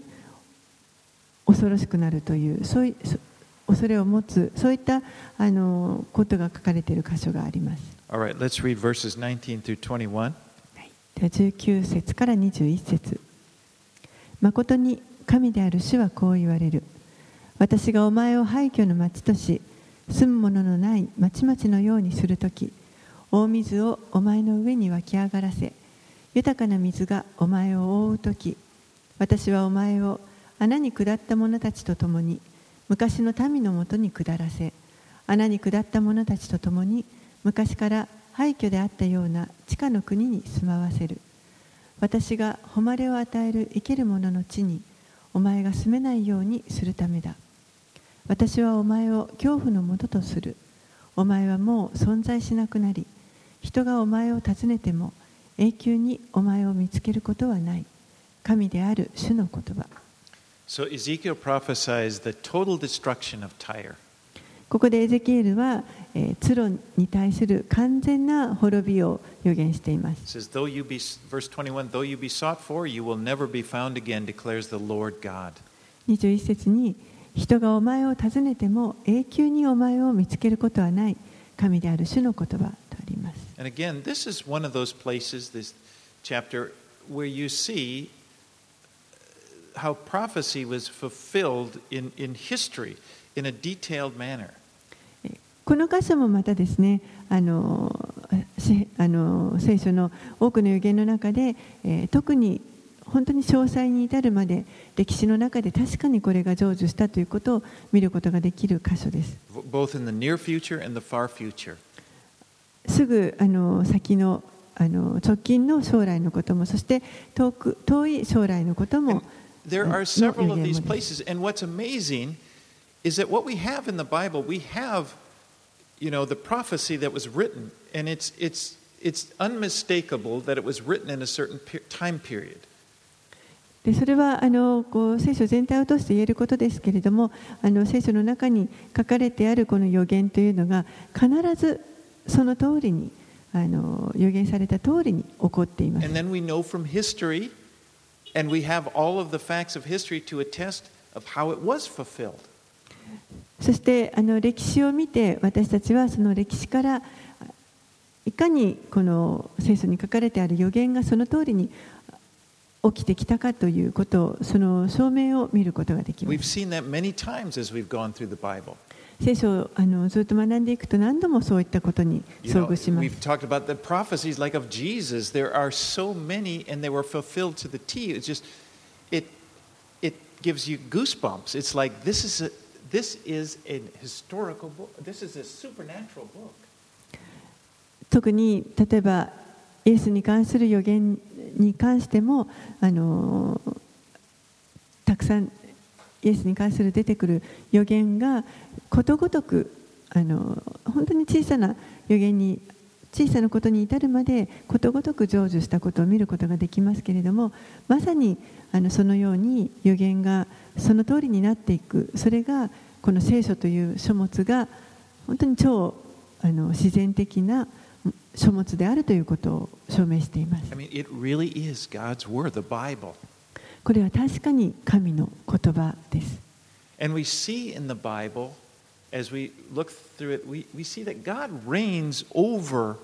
恐ろしくなるというそういうそ恐れを持つそういったあのことが書かれている箇所があります。Right, let's read verses 19 through 21. では19節から21節。誠に神である主はこう言われる。私がお前を廃墟の町とし住む者のない町々のようにするとき大水をお前の上に湧き上がらせ豊かな水がお前を覆うとき私はお前を穴に下った者たちと共に昔の民のもとに下らせ穴に下った者たちと共に昔から廃墟であったような地下の国に住まわせる。私が誉れを与える生ける者の地にお前が住めないようにするためだ。私はお前を恐怖のもととする。お前はもう存在しなくなり人がお前を訪ねても永久にお前を見つけることはない。神である主の言葉。So Ezekiel prophesies the total destruction of Tyre. ここでエゼキエルは、えー、ツロに対する完全な滅びを予言しています says, though you be, verse 21, though you be sought for, you will never be found again, declares the Lord God. 21節に人がお前を訪ねても永久にお前を見つけることはない神である主の言葉とあります And again, this is one of those places, this chapter, where you see how prophecy was fulfilled in, in history in a detailed manner. この箇所もまたですねあのしあの聖書の多くの予言の中で、えー特に本当に詳細に至るまで歴史の中で確かにこれが成就したということを見ることができる箇所です。both in the near future and the far future. すぐあの先のあの直近の将来のこともそして遠く遠い将来のことも There Uh, are several of these places, and what's amazing is that what we have in the Bible, we have, you know, the prophecy that was written, and it's it's it's unmistakable that it was written in a certain pe- time period. でそれはあのこう聖書全体を通して言えることですけれどもあの聖書の中に書かれてあるこの予言というのが必ずその通りにあの予言された通りに起こっています And then we know from history, and we have all of the facts of history to attest of how it was fulfilled. そしてあの歴史を見て私たちはその歴史からいかにこの聖書に書かれてある予言がその通りに起きてきたかということその証明を見ることができます聖書をあのずっと学んでいくと何度もそういったことに遭遇します we've talked about the prophecies like of Jesus. There are so many, and they were fulfilled to the T. It's just, it, it gives you goosebumps. It's like this is a, this is a historical book. This is a supernatural book. 特に例えばイエスに関する予言に関してもあのたくさんイエスに関する出てくる予言がことごとくあの本当に小さな予言に小さなことに至るまでことごとく成就したことを見ることができますけれどもまさにあのそのように予言がその通りになっていくそれがこの聖書という書物が本当に超あの自然的な書物であるということを証明しています I mean, it really is God's word, the Bible. これは確かに神の言葉です And we see in the Bible, as we look through it, we, we see that God reigns over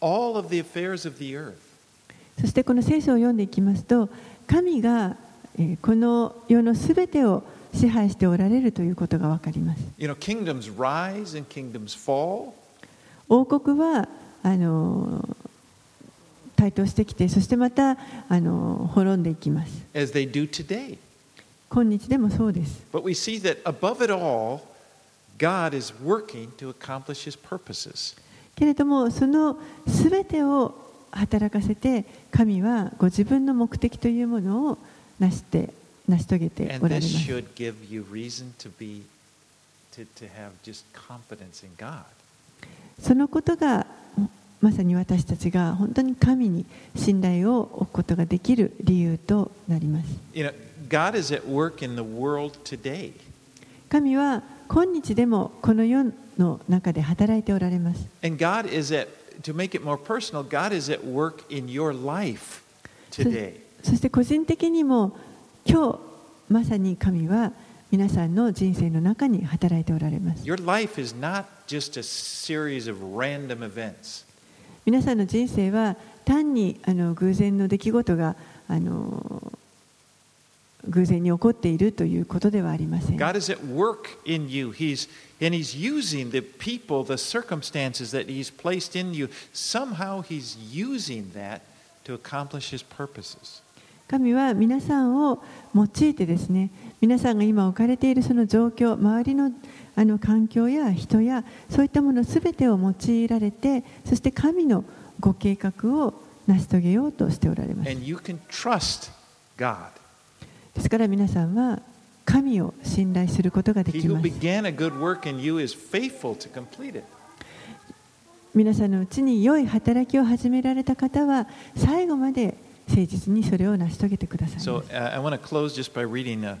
all of the affairs of the earth. そしてこの聖書を読んでいきますと神がえーこの世のすべてを支配しておられるということがわかります。王国はあの台頭してきて、そしてまたあの滅んでいきます。今日でもそうです。けれどもその全てを働かせて神はご自分の目的というものを成して成し遂げて And おられ this ます should give you reason to be to, to have just confidence in God. そのことがまさに私たちが本当に神に信頼を置くことができる理由となります You know, God is at work in the world today. 神は今日でもこの世の中で働いておられます And God is at to make it more personal, God is at work in your life today. そして個人的にも今日まさに神は皆さんの人生の中に働いておられます.皆さんの人生は単にあの偶然の出来事があの偶然に起こっているということではありません God is at work in you. He's and He's using the people, the circumstances that He's placed in you. Somehow He's using that to accomplish His purposes. 神は皆さんを用いてですね皆さんが今置かれているその状況周りのあの環境や人やそういったものすべてを用いられてそして神のご計画を成し遂げようとしておられます And you can trust God. ですから皆さんは神を信頼することができます began a good work in you is faithful to complete it. 皆さんのうちに良い働きを始められた方は最後まで誠実にそれを成し遂げてください So uh, I want to close just by reading uh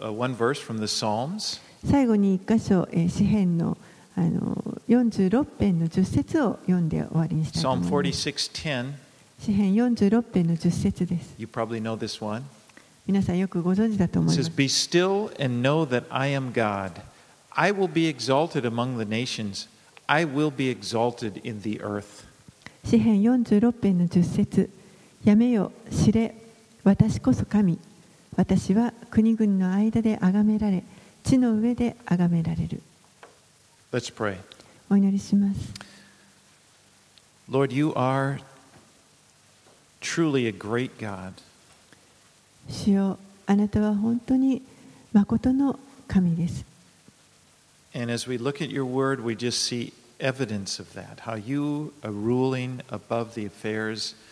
uh one verse from the Psalms. 最後に一箇所、えー詩編のあの46編の10節を読んで終わりにしたいと Psalm 思います 46:10. 詩編46編の10節です You probably know this one. 皆さんよくご存知だと It 思いま says, す Be still and know that I am God. I will be exalted among the nations. I will be exalted in the earth. 詩編46編の10節やめよ知れ私こそ神私は国々の間で崇められ地の上で崇められる Let's pray. お祈りします Lord, you are truly a great God. 主よあなたは本当に誠の神です And as we look at your word, we just see evidence of that. How you are ruling above the affairs, or,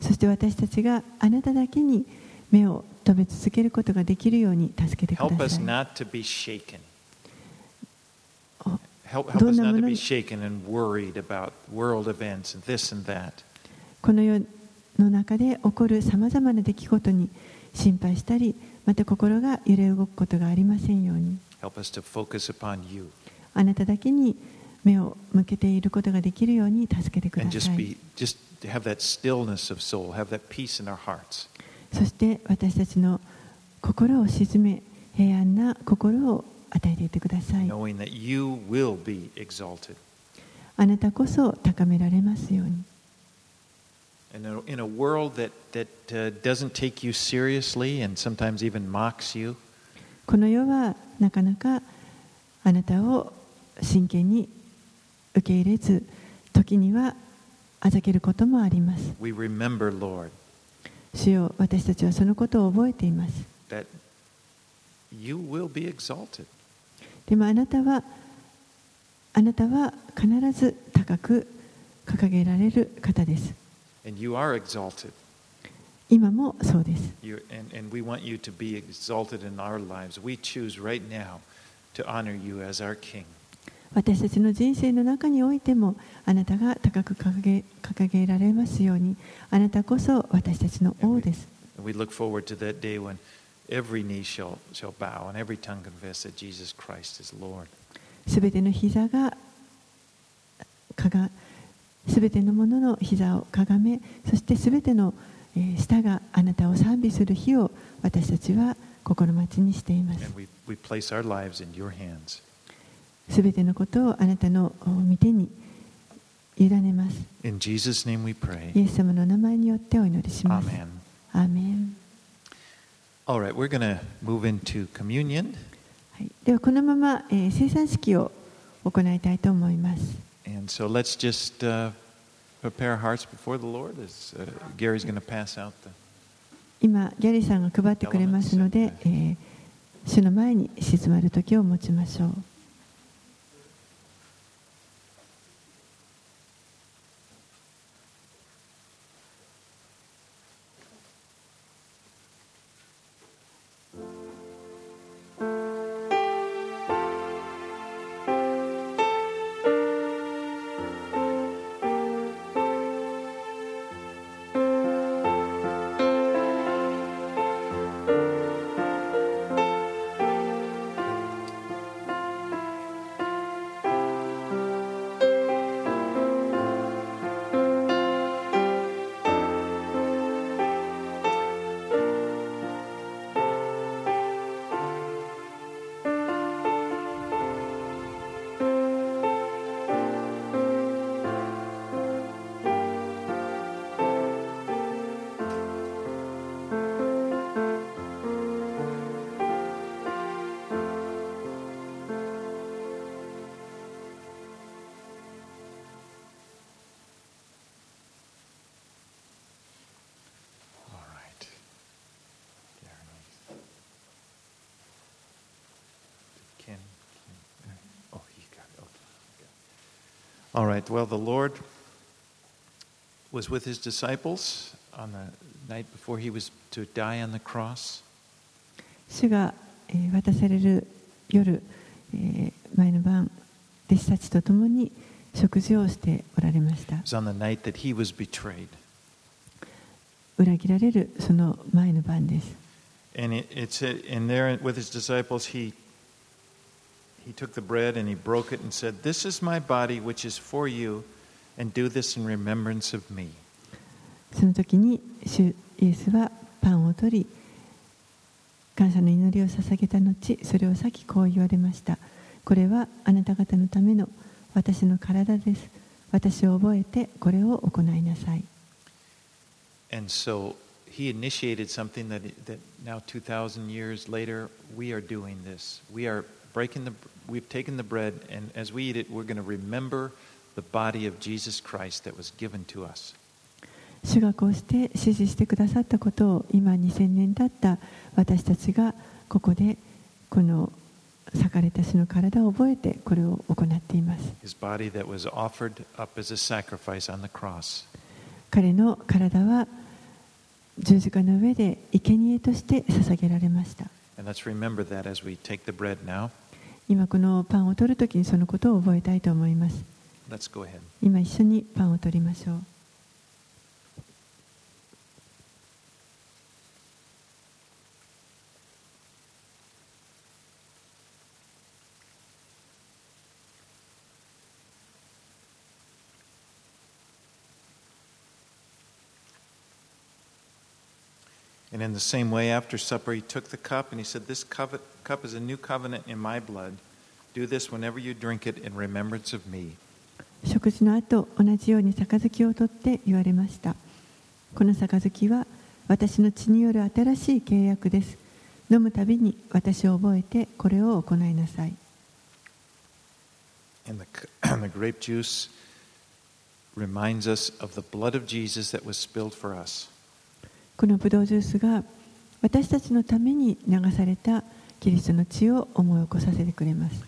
そして私たちがあなただけに目を止め続けることができるように助けてください。この世の中で起こるさまざまな出来事に心配したり、また心が揺れ動くことがありませんように。あなただけに、目を向けていることができるように助けてください。そして私たちの心を沈め、平安な心を与えていてください。あなたこそ高められますように。この世はなかなかあなたを真剣に受け入れず時にはあざけることもあります we remember, Lord, 主よ私たちはそのことを覚えています that you will be exalted. でもあなたはあなたは必ず高く掲げられる方です And you are exalted. 今もそうです and, and we want you to be exalted in our lives. We choose right now to honor you as our King. 私たちの人生の中においてもあなたが高く掲げ,られますようにあなたこそ私たちの王です。すべての膝がすべてのものの膝をかがめそしてすべての下があなたを賛美する日を私たちは心待ちにしています。すべてのことをあなたの御てに委ねます。イエス様の名前によってお祈りします。ではこのまま生産式を行いたいと思います。今、ギャリーさんが配ってくれますので、主の前に静まる時を持ちましょう。Ken, Ken. Oh, he got it. Okay. All right. Well, the Lord was with his disciples on the night before he was to die on the cross. 主が、えー渡される夜、えー前の晩弟子たちと共に食事をしておられました It was on the night that he was betrayed. 裏切られるその前の晩です And it, it said, and there with his disciples, he he took the bread and he broke it and said, "This is my body, which is for you, and do this in remembrance of me." その時に主イエスはパンを取り感謝の祈りを捧げた後それを先こう言われましたこれはあなた方のための私の体です私を覚えてこれを行いなさい And so he initiated something that that now 2,000 years later we are doing this. We are breaking the we've taken the bread, and as we eat it, we're going to remember the body of Jesus Christ that was given to us. 主がこうして指示してくださったことを今2000年経った私たちがここでこの裂かれた主の体を覚えてこれを行っています His body that was offered up as a sacrifice on the cross. 彼の体は十字架の上で生贄として捧げられました And let's remember that as we take the bread now. 今このパンを取るときにそのことを覚えたいと思います Let's go ahead. 今一緒にパンを取りましょう And in the same way, after supper, he took the cup and he said, This covet- cup is a new covenant in my blood. Do this whenever you drink it in remembrance of me. 食事の後同じように杯を取って言われましたこの杯は私の血による新しい契約です飲むたびに私を覚えてこれを行いなさい And the, c- the grape juice reminds us of the blood of Jesus that was spilled for us. このブドウジュースが私たちのために流されたキリストの血を思い起こさせてくれます。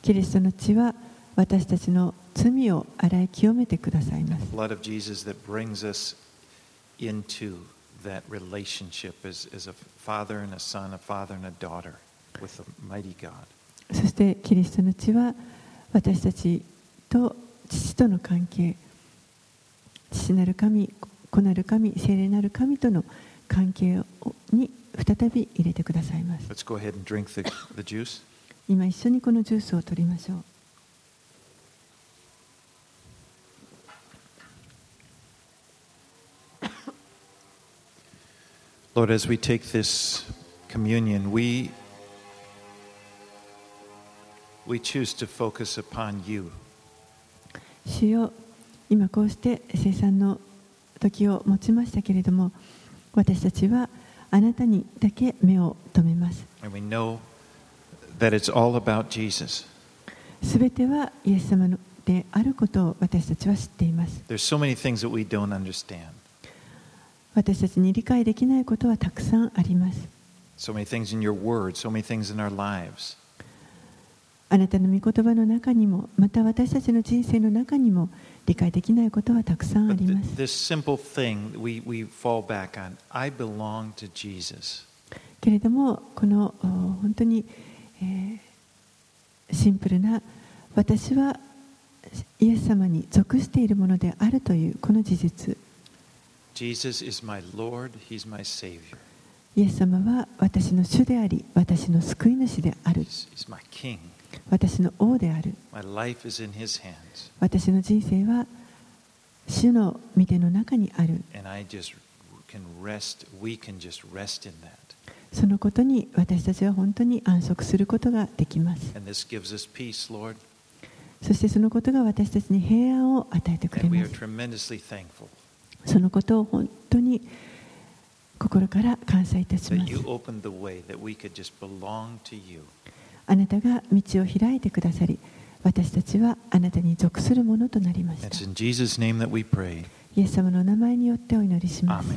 キリストの血は私たちの罪を洗い清めてくださいます。そしてキリストの血は私たちと父との関係、父なる神子なる神聖霊なる神との関係をに再び入れてくださいます Let's go ahead and drink the, the juice. 今一緒にこのジュースを取りましょう Lord, as we take this communion, we, we choose to focus upon you. 主よ今こうして生産の時を持ちましたけれども私たちはあなたにだけ目を留めます。すべてはイエス様のであることを私たちは知っています。So、私たちに理解できないことはたくさんあります。So words, so、あなたの御言葉の中にもまた私たちの人生の中にも理解できないことはたくさんあります we, we on. けれどもこのお本当に、えーシンプルな私はイエス様に属しているものであるというこの事実 Jesus is my Lord, He's my Savior, イエス様は私の主であり私の救い主である He's, he's my King. 私の王である。私の人生は主の御手の中にある。そのことに私たちは本当に安息することができます。そしてそのことが私たちに平安を与えてくれます。そのことを本当に心から感謝いたします。あなたが道を開いてくださり、私たちはあなたに属するものとなりました。イエス様の名前によってお祈りします。